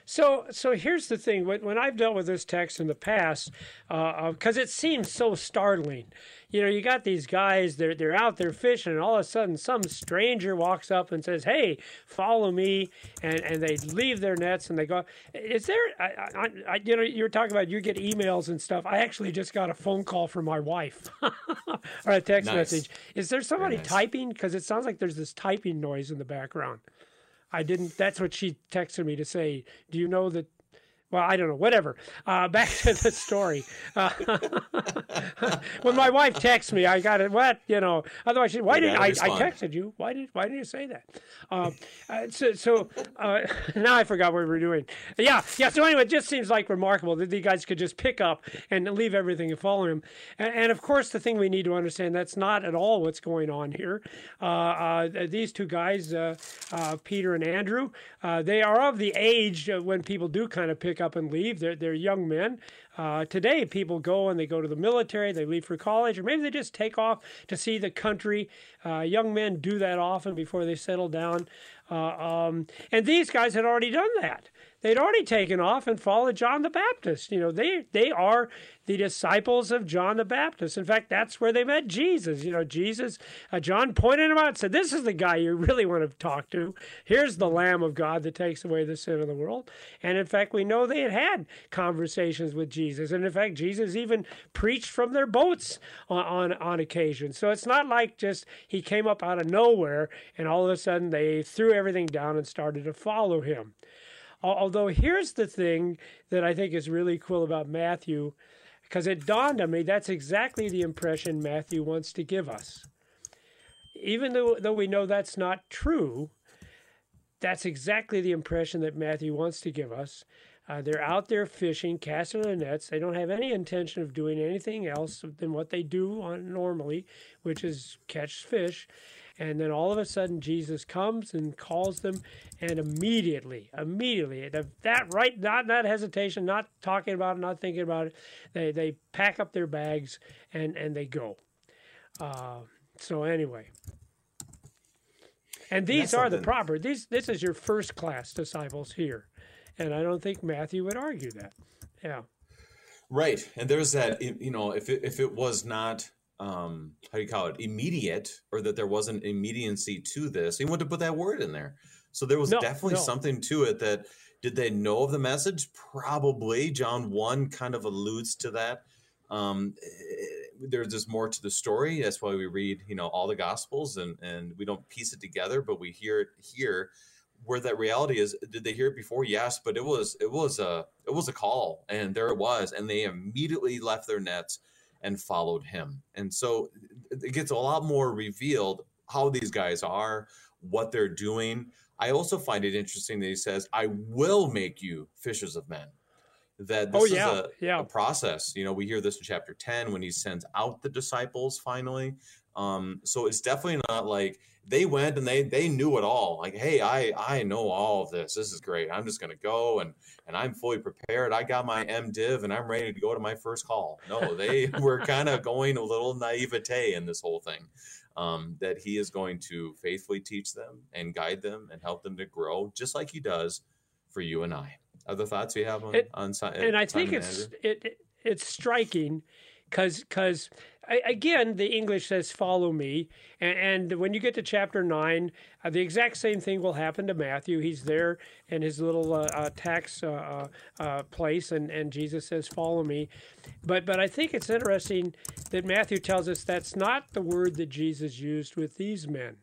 [SPEAKER 2] So, so here's the thing: when, when I've dealt with this text in the past, because uh, it seems so startling, you know, you got these guys; they're they're out there fishing, and all of a sudden, some stranger walks up and says, "Hey, follow me," and and they leave their nets and they go. Is there? I, I, I you know, you were talking about you get emails and stuff. I actually just got a phone call from my wife or a text nice. message. Is there somebody nice. typing? Because it sounds like there's this typing noise in the background. I didn't. That's what she texted me to say. Do you know that well, I don't know, whatever. Uh, back to the story. Uh, when my wife texts me, I got it. What you know? Otherwise, she, why did I, I texted you? Why did why did you say that? Uh, uh so so uh, now I forgot what we were doing. Yeah, yeah. So anyway, it just seems like remarkable that these guys could just pick up and leave everything and follow him. And, and of course, the thing we need to understand that's not at all what's going on here. Uh, these two guys, Peter and Andrew, they are of the age when people do kind of pick up and leave. They're, they're young men. Uh, today, people go and they go to the military, they leave for college, or maybe they just take off to see the country. Uh, young men do that often before they settle down. Uh, um, and these guys had already done that they'd already taken off and followed John the Baptist. You know, they they are the disciples of John the Baptist. In fact, that's where they met Jesus. You know, Jesus, uh, John pointed him out and said, This is the guy you really want to talk to. Here's the Lamb of God that takes away the sin of the world. And in fact, we know they had had conversations with Jesus. And in fact, Jesus even preached from their boats on, on, on occasion. So it's not like just he came up out of nowhere and all of a sudden they threw everything down and started to follow him. Although here's the thing that I think is really cool about Matthew, because it dawned on me that's exactly the impression Matthew wants to give us. Even though, though we know that's not true, that's exactly the impression that Matthew wants to give us. Uh, they're out there fishing, casting their nets. They don't have any intention of doing anything else than what they do on, normally, which is catch fish. And then all of a sudden, Jesus comes and calls them, and immediately, immediately, that right, not not hesitation, not talking about it, not thinking about it, they they pack up their bags and and they go. Uh, so anyway, and these That's are something. the proper. These this is your first class disciples here, and I don't think Matthew would argue that. Yeah.
[SPEAKER 1] Right, and there's that. You know, if it, if it was not um how do you call it immediate or that there wasn't immediacy to this. He wanted to put that word in there. So there was no, definitely no. something to it that did they know of the message? Probably. John 1 kind of alludes to that. Um eh, there's just more to the story. That's why we read you know all the gospels and and we don't piece it together but we hear it here where that reality is did they hear it before? Yes but it was it was a it was a call and there it was and they immediately left their nets and followed him. And so it gets a lot more revealed how these guys are, what they're doing. I also find it interesting that he says, I will make you fishers of men. That this oh, yeah. is a, yeah. a process. You know, we hear this in chapter 10 when he sends out the disciples finally. Um, so it's definitely not like they went and they they knew it all. Like, hey, I I know all of this. This is great. I'm just gonna go and and I'm fully prepared. I got my MDiv and I'm ready to go to my first call. No, they were kind of going a little naivete in this whole thing. Um, that he is going to faithfully teach them and guide them and help them to grow, just like he does for you and I. Other thoughts you have on it, on
[SPEAKER 2] And I think it's it, it, it's striking because because again the english says follow me. And, and when you get to chapter 9 uh, the exact same thing will happen to matthew. He's there in his little uh, uh, tax uh, uh, uh, place and, and jesus says follow me. But but i think it's interesting that matthew tells us that's not the word that jesus used with these men.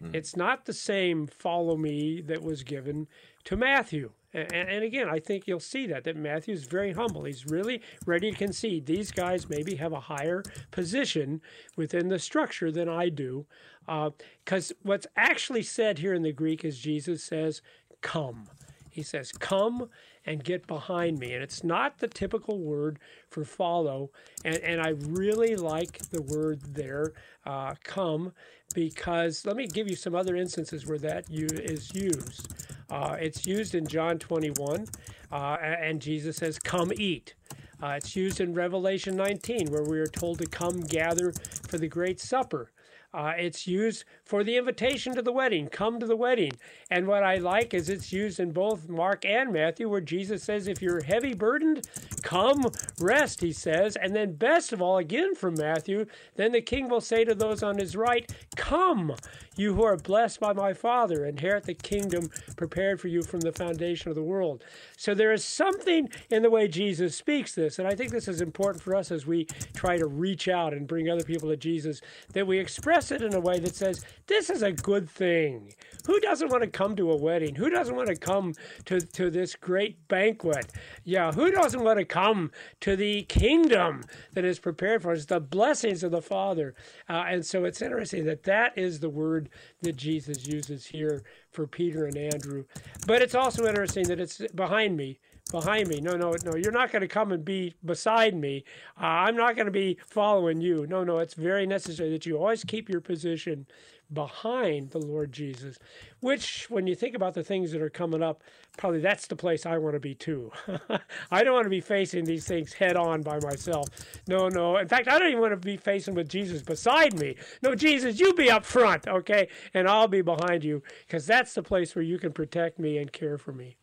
[SPEAKER 2] Hmm. it's not the same follow me that was given to matthew and, and, again, I think you'll see that that Matthew's very humble. He's really ready to concede. These guys maybe have a higher position within the structure than I do, because uh, what's actually said here in the Greek is Jesus says, "Come." He says, "Come and get behind me," and it's not the typical word for follow. And and I really like the word there, uh, "come," because let me give you some other instances where that is used. Uh, it's used in John 21, uh, and Jesus says, Come eat. Uh, it's used in Revelation 19, where we are told to come gather for the great supper. Uh, it's used for the invitation to the wedding. Come to the wedding. And what I like is it's used in both Mark and Matthew, where Jesus says, If you're heavy burdened, come rest, he says. And then, best of all, again from Matthew, then the king will say to those on his right, Come, you who are blessed by my Father, inherit the kingdom prepared for you from the foundation of the world. So there is something in the way Jesus speaks this. And I think this is important for us as we try to reach out and bring other people to Jesus, that we express it in a way that says, this is a good thing. Who doesn't want to come to a wedding? Who doesn't want to come to, to this great banquet? Yeah, who doesn't want to come to the kingdom that is prepared for us, the blessings of the Father? Uh, and so it's interesting that that is the word that Jesus uses here for Peter and Andrew. But it's also interesting that it's behind me behind me. No, no, no. You're not going to come and be beside me. Uh, I'm not going to be following you. No, no. It's very necessary that you always keep your position behind the Lord Jesus, which, when you think about the things that are coming up, probably that's the place I want to be too. I don't want to be facing these things head on by myself. No, no. In fact, I don't even want to be facing with Jesus beside me. No, Jesus, you be up front, okay? And I'll be behind you because that's the place where you can protect me and care for me.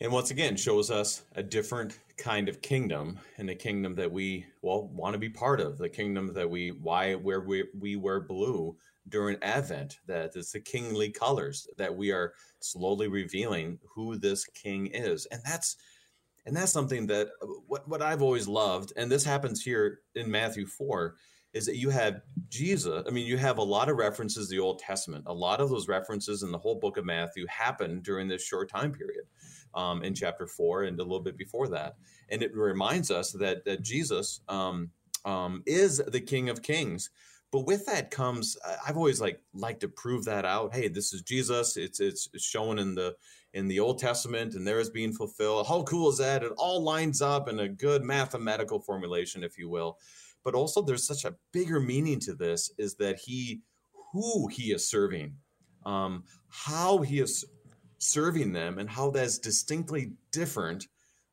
[SPEAKER 1] And once again, shows us a different kind of kingdom and a kingdom that we well want to be part of the kingdom that we why where we, we wear blue during advent that it's the kingly colors that we are slowly revealing who this king is. And that's and that's something that uh, what, what i've always loved and this happens here in matthew 4 is that you have jesus i mean you have a lot of references to the old testament. A lot of those references in the whole book of matthew happen during this short time period um, in chapter four and a little bit before that. And it reminds us that, that Jesus um, um, is the King of Kings. But with that comes, I've always like liked to prove that out. Hey, this is Jesus. It's it's shown in the in the Old Testament, and there is being fulfilled. How cool is that? It all lines up in a good mathematical formulation, if you will. But also, there's such a bigger meaning to this: is that he, who he is serving, um, how he is serving them and how that's distinctly different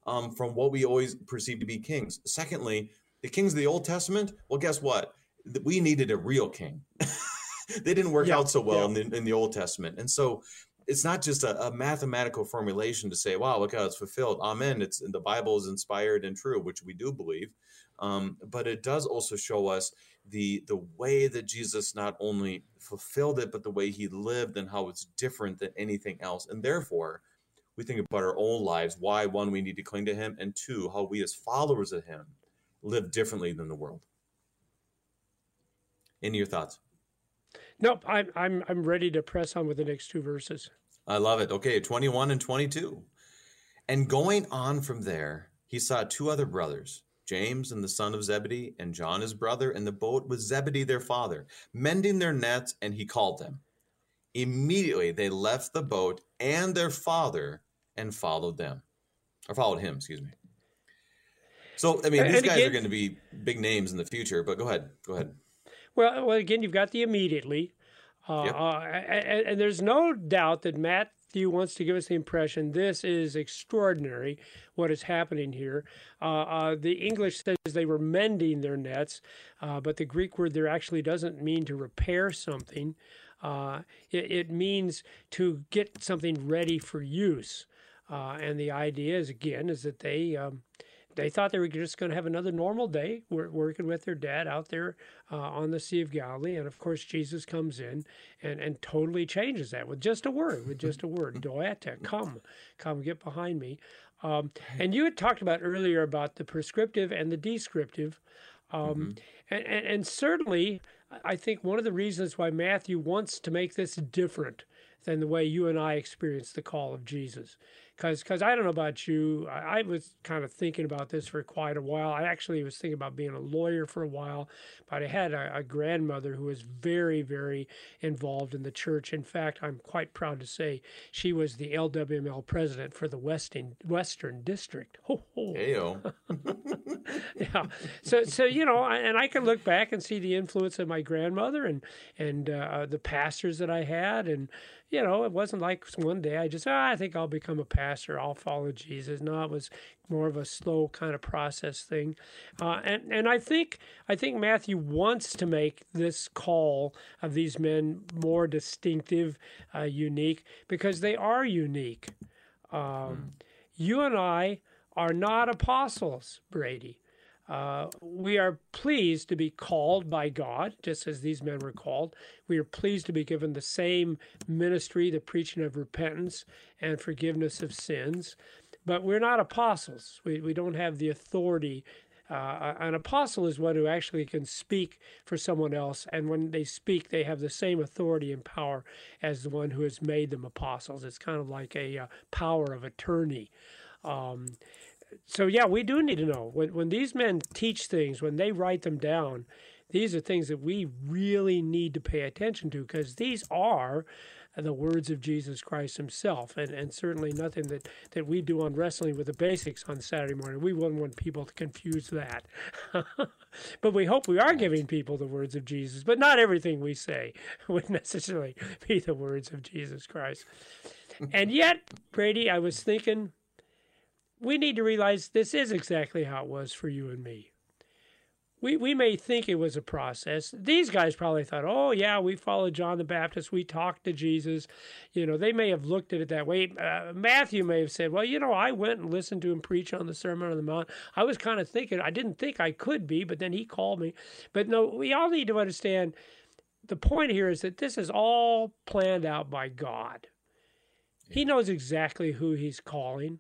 [SPEAKER 1] um, from what we always perceive to be kings. Secondly, the kings of the Old Testament, well, guess what? We needed a real king. they didn't work yeah, out so well yeah. in, the, in, the, Old Testament. And so it's not just a, a, mathematical formulation to say, wow, look how it's fulfilled. Amen. It's the Bible is inspired and true, which we do believe. Um, but it does also show us the the way that Jesus not only fulfilled it, but the way he lived and how it's different than anything else. And therefore, we think about our own lives, why one we need to cling to him, and two, how we as followers of him live differently than the world. Any of your thoughts?
[SPEAKER 2] Nope, I'm I'm I'm ready to press on with the next two verses.
[SPEAKER 1] I love it. Okay, 21 and 22. And going on from there, he saw two other brothers James and the son of Zebedee, and John his brother, in the boat with Zebedee their father, mending their nets, and he called them. Immediately they left the boat and their father and followed them, or followed him, excuse me. So, I mean, these guys again, are going to be big names in the future, but go ahead. Go ahead.
[SPEAKER 2] Well, well again, you've got the immediately. Uh, yep. uh, and, and, there's no doubt that Matt Matthew wants to give us the impression this is extraordinary what is happening here. Uh, uh, the English says they were mending their nets, uh, but the Greek word there actually doesn't mean to repair something. Uh, it, it, means to get something ready for use. Uh, and the idea is again is that they um, they thought they were just going to have another normal day working with their dad out there uh, on the Sea of Galilee. And of course, Jesus comes in and, and totally changes that with just a word, with just a word, deute, come, come, get behind me. Um, and you had talked about earlier about the prescriptive and the descriptive. Um, mm-hmm. and, and, and certainly, I think one of the reasons why Matthew wants to make this different than the way you and I experience the call of Jesus because because I don't know about you, I, I, was kind of thinking about this for quite a while. I actually was thinking about being a lawyer for a while, but I had a, a grandmother who was very very involved in the church. In fact, I'm quite proud to say she was the LWML president for the Western Western District. Ho, ho. yeah. So so you know, and I can look back and see the influence of my grandmother and and uh, the pastors that I had and you know, it wasn't like one day I just, oh, I think I'll become a pastor. I'll follow Jesus. No, it was more of a slow kind of process thing. Uh, and, and I think, I think Matthew wants to make this call of these men more distinctive, uh, unique, because they are unique. Um, mm. You and I are not apostles, Brady. Uh, we are pleased to be called by God, just as these men were called. We are pleased to be given the same ministry, the preaching of repentance and forgiveness of sins. But we're not apostles. We, we don't have the authority. Uh, an apostle is one who actually can speak for someone else, and when they speak, they have the same authority and power as the one who has made them apostles. It's kind of like a uh, power of attorney. Um, so yeah, we do need to know when when these men teach things, when they write them down, these are things that we really need to pay attention to because these are the words of Jesus Christ himself, and, and certainly nothing that, that we do on Wrestling with the Basics on Saturday morning. We wouldn't want people to confuse that. but we hope we are giving people the words of Jesus, but not everything we say would necessarily be the words of Jesus Christ. and yet, Brady, I was thinking we need to realize this is exactly how it was for you and me we, we may think it was a process. These guys probably thought, oh, yeah, we followed John the Baptist. We talked to Jesus. You know, they may have looked at it that way. Uh, Matthew may have said, well, you know, I went and listened to him preach on the Sermon on the Mount. I was kind of thinking, I didn't think I could be, but then he called me. But no, we all need to understand the point here is that this is all planned out by God. He knows exactly who he's calling.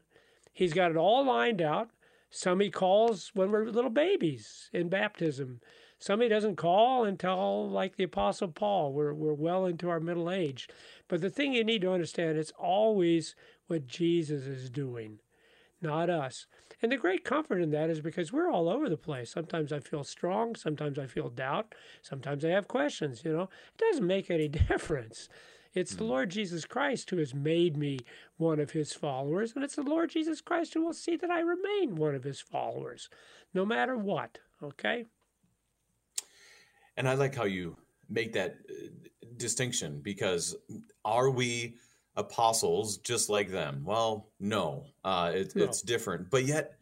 [SPEAKER 2] He's got it all lined out. Some he calls when we're little babies in baptism. Some he doesn't call until, like the Apostle Paul, we're, we're well into our middle age. But the thing you need to understand, it's always what Jesus is doing, not us. And the great comfort in that is because we're all over the place. Sometimes I feel strong, sometimes I feel doubt, sometimes I have questions, you know. It doesn't make any difference. It's the Lord Jesus Christ who has made me one of his followers, and it's the Lord Jesus Christ who will see that I remain one of his followers, no matter what. Okay?
[SPEAKER 1] And I like how you make that uh, distinction because are we apostles just like them? Well, no, uh, it, no. it's different. But yet,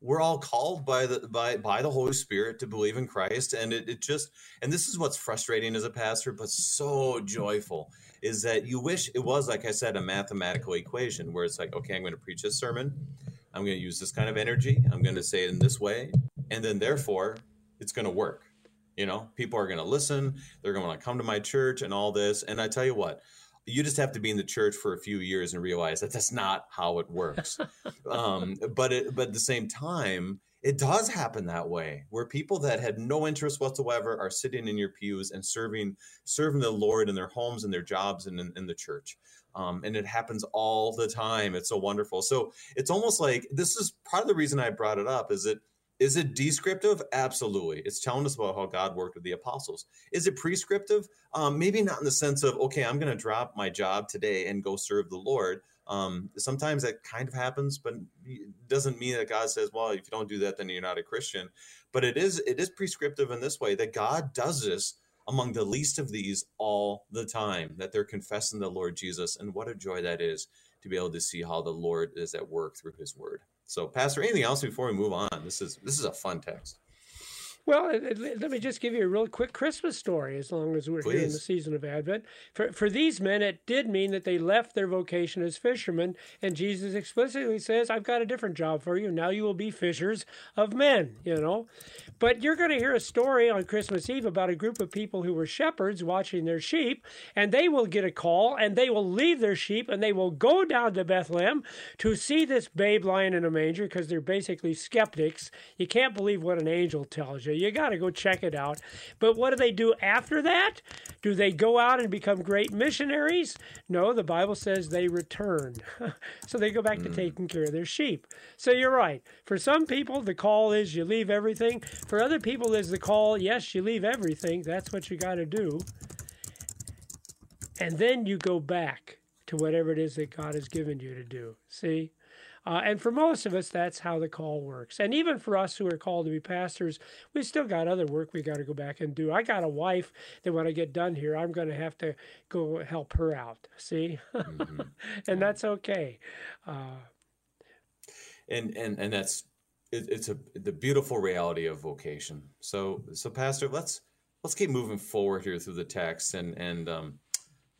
[SPEAKER 1] we're all called by the by by the Holy Spirit to believe in Christ, and it, it just and this is what's frustrating as a pastor, but so joyful is that you wish it was like I said a mathematical equation where it's like okay, I'm going to preach this sermon, I'm going to use this kind of energy, I'm going to say it in this way, and then therefore it's going to work. You know, people are going to listen, they're going to come to my church and all this, and I tell you what, you just have to be in the church for a few years and realize that that's not how it works. um, but it, but at the same time, it does happen that way, where people that had no interest whatsoever are sitting in your pews and serving serving the Lord in their homes and their jobs and in, in the church. Um, and it happens all the time. It's so wonderful. So it's almost like this is part of the reason I brought it up. Is it is it descriptive? Absolutely. It's telling us about how God worked with the apostles. Is it prescriptive? Um, maybe not in the sense of, okay, I'm going to drop my job today and go serve the Lord. Um, sometimes that kind of happens, but it doesn't mean that God says, well, if you don't do that, then you're not a Christian. But it is it is prescriptive in this way that God does this among the least of these all the time, that they're confessing the Lord Jesus. And what a joy that is to be able to see how the Lord is at work through his word. So, Pastor, anything else before we move on? This is this is a fun text.
[SPEAKER 2] Well, let me just give you a real quick Christmas story as long as we're Please. here in the season of Advent. For, for these men, it did mean that they left their vocation as fishermen, and Jesus explicitly says, I've got a different job for you. Now you will be fishers of men, you know. But you're going to hear a story on Christmas Eve about a group of people who were shepherds watching their sheep, and they will get a call, and they will leave their sheep, and they will go down to Bethlehem to see this babe lying in a manger because they're basically skeptics. You can't believe what an angel tells you you got to go check it out. But what do they do after that? Do they go out and become great missionaries? No, the Bible says they return. so they go back mm. to taking care of their sheep. So you're right. For some people, the call is you leave everything. For other people, is the call, yes, you leave everything. That's what you got to do. And then you go back to whatever it is that God has given you to do. See? Uh, and for most of us, that's how the call works. And even for us who are called to be pastors, we still got other work we got to go back and do. I got a wife that when I get done here, I'm going to have to go help her out. See, mm-hmm. and that's okay. Uh,
[SPEAKER 1] and and and that's it, it's a the beautiful reality of vocation. So so pastor, let's let's keep moving forward here through the text and and um,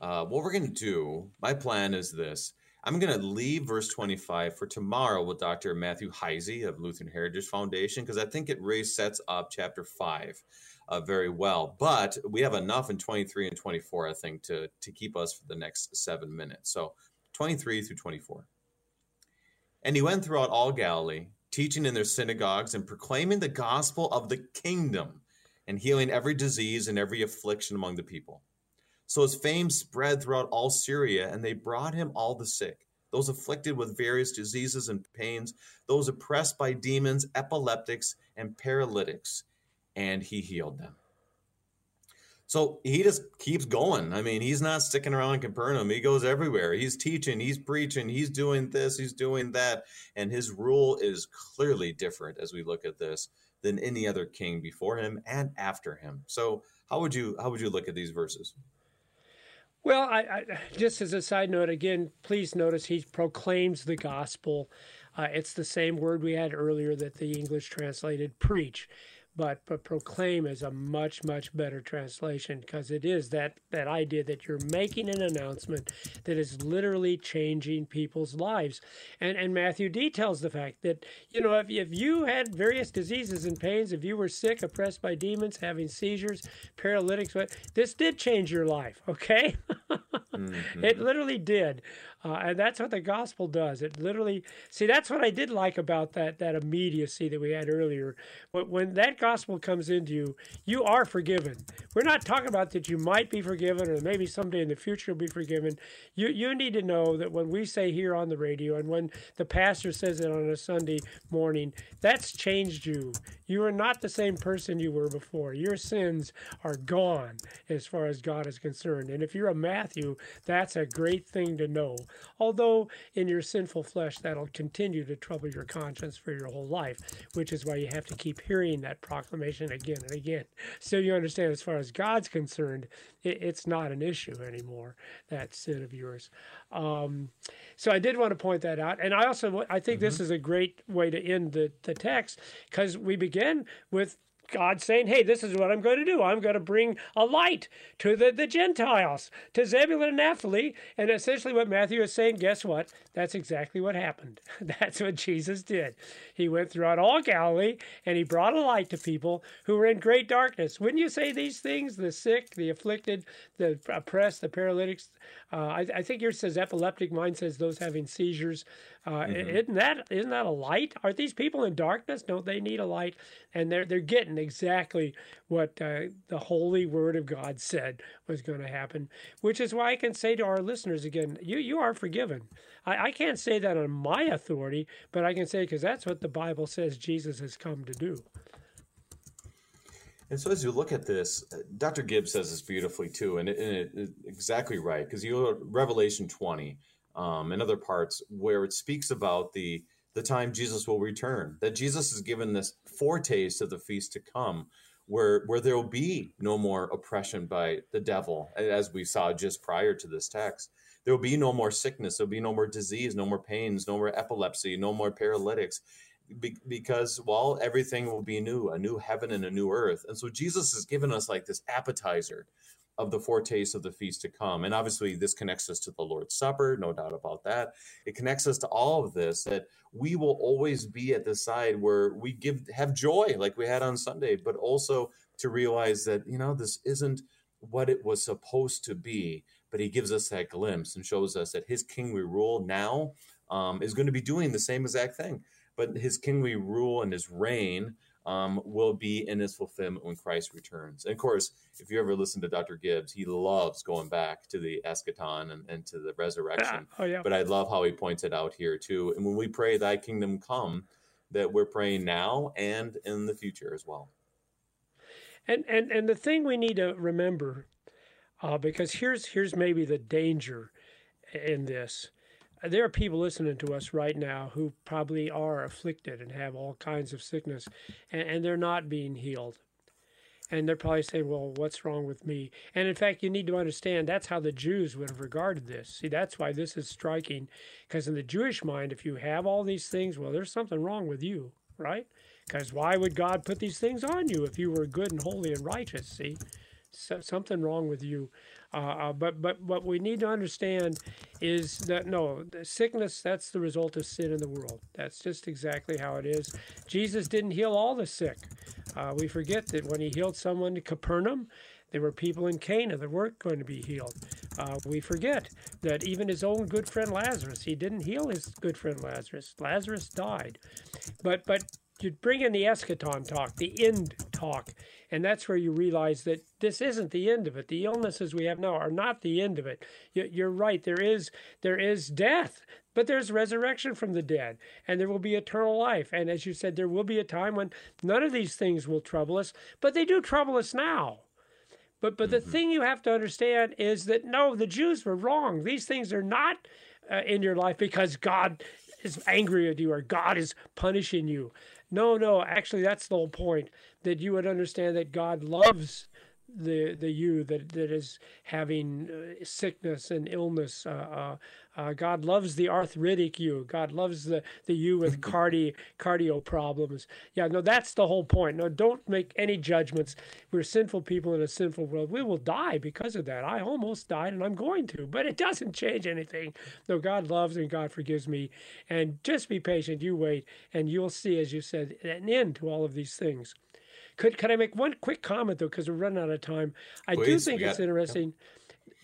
[SPEAKER 1] uh, what we're going to do. My plan is this I'm going to leave verse 25 for tomorrow with Dr. Matthew Heise of Lutheran Heritage Foundation because I think it really sets up chapter 5 uh, very well. But we have enough in 23 and 24, I think, to, to keep us for the next seven minutes. So 23 through 24. And he went throughout all Galilee, teaching in their synagogues and proclaiming the gospel of the kingdom and healing every disease and every affliction among the people. So his fame spread throughout all Syria, and they brought him all the sick, those afflicted with various diseases and pains, those oppressed by demons, epileptics, and paralytics, and he healed them. So he just keeps going. I mean, he's not sticking around in Capernaum. He goes everywhere. He's teaching, he's preaching, he's doing this, he's doing that. And his rule is clearly different as we look at this than any other king before him and after him. So how would you how would you look at these verses?
[SPEAKER 2] Well, I, I, just as a side note, again, please notice he proclaims the gospel. Uh, it's the same word we had earlier that the English translated preach but but proclaim is a much much better translation because it is that that idea that you're making an announcement that is literally changing people's lives. And and matthew details the fact that you know if, if you had various diseases and pains if you were sick oppressed by demons having seizures paralytics but this did change your life okay? Mm-hmm. it literally did uh, and that's what the gospel does. It literally, see, that's what I did like about that that immediacy that we had earlier. When, when that gospel comes into you, you are forgiven. We're not talking about that you might be forgiven or maybe someday in the future you'll be forgiven. You you need to know that when we say here on the radio and when the pastor says it on a Sunday morning, that's changed you. You are not the same person you were before. Your sins are gone as far as God is concerned. And if you're a Matthew, that's a great thing to know although in your sinful flesh that'll continue to trouble your conscience for your whole life, which is why you have to keep hearing that proclamation again and again. So you understand, as far as God's concerned, it, it's not an issue anymore, that sin of yours. Um, so I did want to point that out. And I also, I think mm-hmm. this is a great way to end the, the text because we begin with God saying, hey, this is what I'm going to do. I'm going to bring a light to the, the Gentiles, to Zebulun and Naphtali. And essentially, what Matthew is saying, guess what? That's exactly what happened. That's what Jesus did. He went throughout all Galilee and he brought a light to people who were in great darkness. Wouldn't you say these things? The sick, the afflicted, the oppressed, the paralytics. Uh, I, I, think yours says epileptic. Mine says those having seizures. Uh, mm-hmm. Isn't that isn't that a light? Aren't these people in darkness? Don't they need a light? And they're they're getting exactly what uh, the holy word of God said was going to happen. Which is why I can say to our listeners again, you you are forgiven. I, I can't say that on my authority, but I can say because that's what the Bible says Jesus has come to do.
[SPEAKER 1] And so, as you look at this, uh, Dr. Gibbs says this beautifully too, and, it, and it, it, exactly right because you Revelation twenty um, and other parts where it speaks about the the time Jesus will return. That Jesus is given this foretaste of the feast to come, where where there will be no more oppression by the devil, as we saw just prior to this text. There will be no more sickness. There will be no more disease, no more pains, no more epilepsy, no more paralytics, be, because well, everything will be new, a new heaven and a new earth. And so Jesus has given us like this appetizer of the foretaste of the feast to come. And obviously, this connects us to the Lord's Supper, no doubt about that. It connects us to all of this that we will always be at the side where we give have joy like we had on Sunday, but also to realize that, you know, this isn't what it was supposed to be. But he gives us that glimpse and shows us that his kingly rule now um, is going to be doing the same exact thing. But his kingly rule and his reign um, will be in its fulfillment when Christ returns. And of course, if you ever listen to Dr. Gibbs, he loves going back to the eschaton and, and to the resurrection.
[SPEAKER 2] Oh, yeah.
[SPEAKER 1] But I love how he points it out here too. And when we pray, Thy kingdom come, that we're praying now and in the future as well.
[SPEAKER 2] And and and the thing we need to remember, uh, because here's here's maybe the danger in this there are people listening to us right now who probably are afflicted and have all kinds of sickness and, and, they're not being healed. And they're probably saying, well, what's wrong with me? And in fact, you need to understand that's how the Jews would have regarded this. See, that's why this is striking, because in the Jewish mind, if you have all these things, well, there's something wrong with you, right? Because why would God put these things on you if you were good and holy and righteous? See, so, something wrong with you. Uh, uh, but but what we need to understand is that no, the sickness that's the result of sin in the world. That's just exactly how it is. Jesus didn't heal all the sick. Uh, we forget that when he healed someone in Capernaum, there were people in Cana that weren't going to be healed. Uh, we forget that even his own good friend Lazarus, he didn't heal his good friend Lazarus. Lazarus died. But but you bring in the eschaton talk, the end talk, and that's where you realize that this isn't the end of it. The illnesses we have now are not the end of it. You're right. There is there is death, but there's resurrection from the dead, and there will be eternal life. And as you said, there will be a time when none of these things will trouble us, but they do trouble us now. But but the thing you have to understand is that no, the Jews were wrong. These things are not uh, in your life because God is angry at you or God is punishing you. No, no, actually, that's the whole point. That you would understand that God loves the the you that that is having uh, sickness and illness. Uh, uh, uh, God loves the arthritic you. God loves the the you with cardi cardio problems. Yeah, no, that's the whole point. No, don't make any judgments. We're sinful people in a sinful world. We will die because of that. I almost died, and I'm going to, but it doesn't change anything. No, God loves and God forgives me, and just be patient. You wait, and you'll see, as you said, an end to all of these things. Could could I make one quick comment though, because we're running out of time? I
[SPEAKER 1] Please,
[SPEAKER 2] do think it's interesting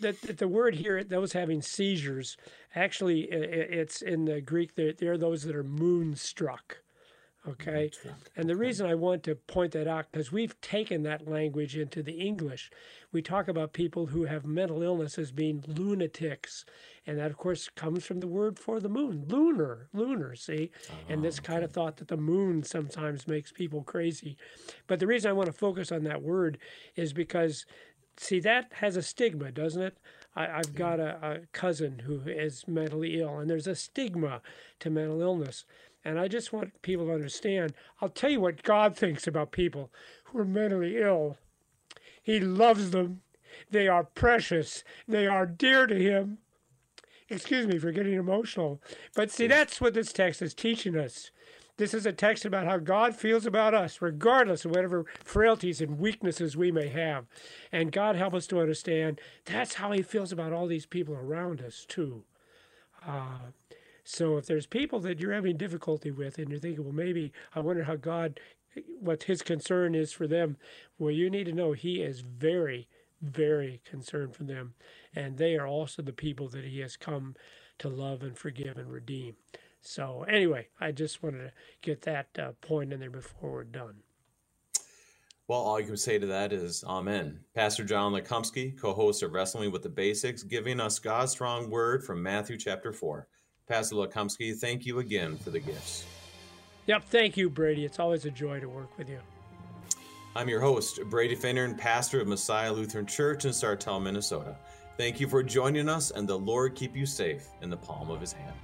[SPEAKER 2] that, that the word here, those having seizures, actually i- i- it's in the Greek. They're, they're those that are moonstruck. Okay, and the reason I want to point that out because we've taken that language into the English. We talk about people who have mental illness as being lunatics, and that of course comes from the word for the moon, lunar, lunar. See, ah, and this kind of thought that the moon sometimes makes people crazy. But the reason I want to focus on that word is because, see, that has a stigma, doesn't it? I, I've got a, a cousin who is mentally ill, and there's a stigma to mental illness. And I just want people to understand. I'll tell you what God thinks about people who are mentally ill. He loves them. They are precious. They are dear to Him. Excuse me for getting emotional. But see, that's what this text is teaching us. This is a text about how God feels about us, regardless of whatever frailties and weaknesses we may have. And God help us to understand that's how He feels about all these people around us, too. Uh, so if there's people that you're having difficulty with and you're thinking, well, maybe I wonder how God, what his concern is for them, well, you need to know he is very, very concerned for them. And they are also the people that he has come to love and forgive and redeem. So anyway, I just wanted to get that uh, point in there before we're done.
[SPEAKER 1] Well, all you can say to that is Amen. Pastor John Lukomsky, co host of Wrestling with the Basics, giving us God's strong word from Matthew chapter 4. Pastor Lukomsky, thank you again for the gifts.
[SPEAKER 2] Yep, thank you, Brady. It's always a joy to work with you.
[SPEAKER 1] I'm your host, Brady Finner, and pastor of Messiah Lutheran Church in Sartell, Minnesota. Thank you for joining us, and the Lord keep you safe in the palm of his hand.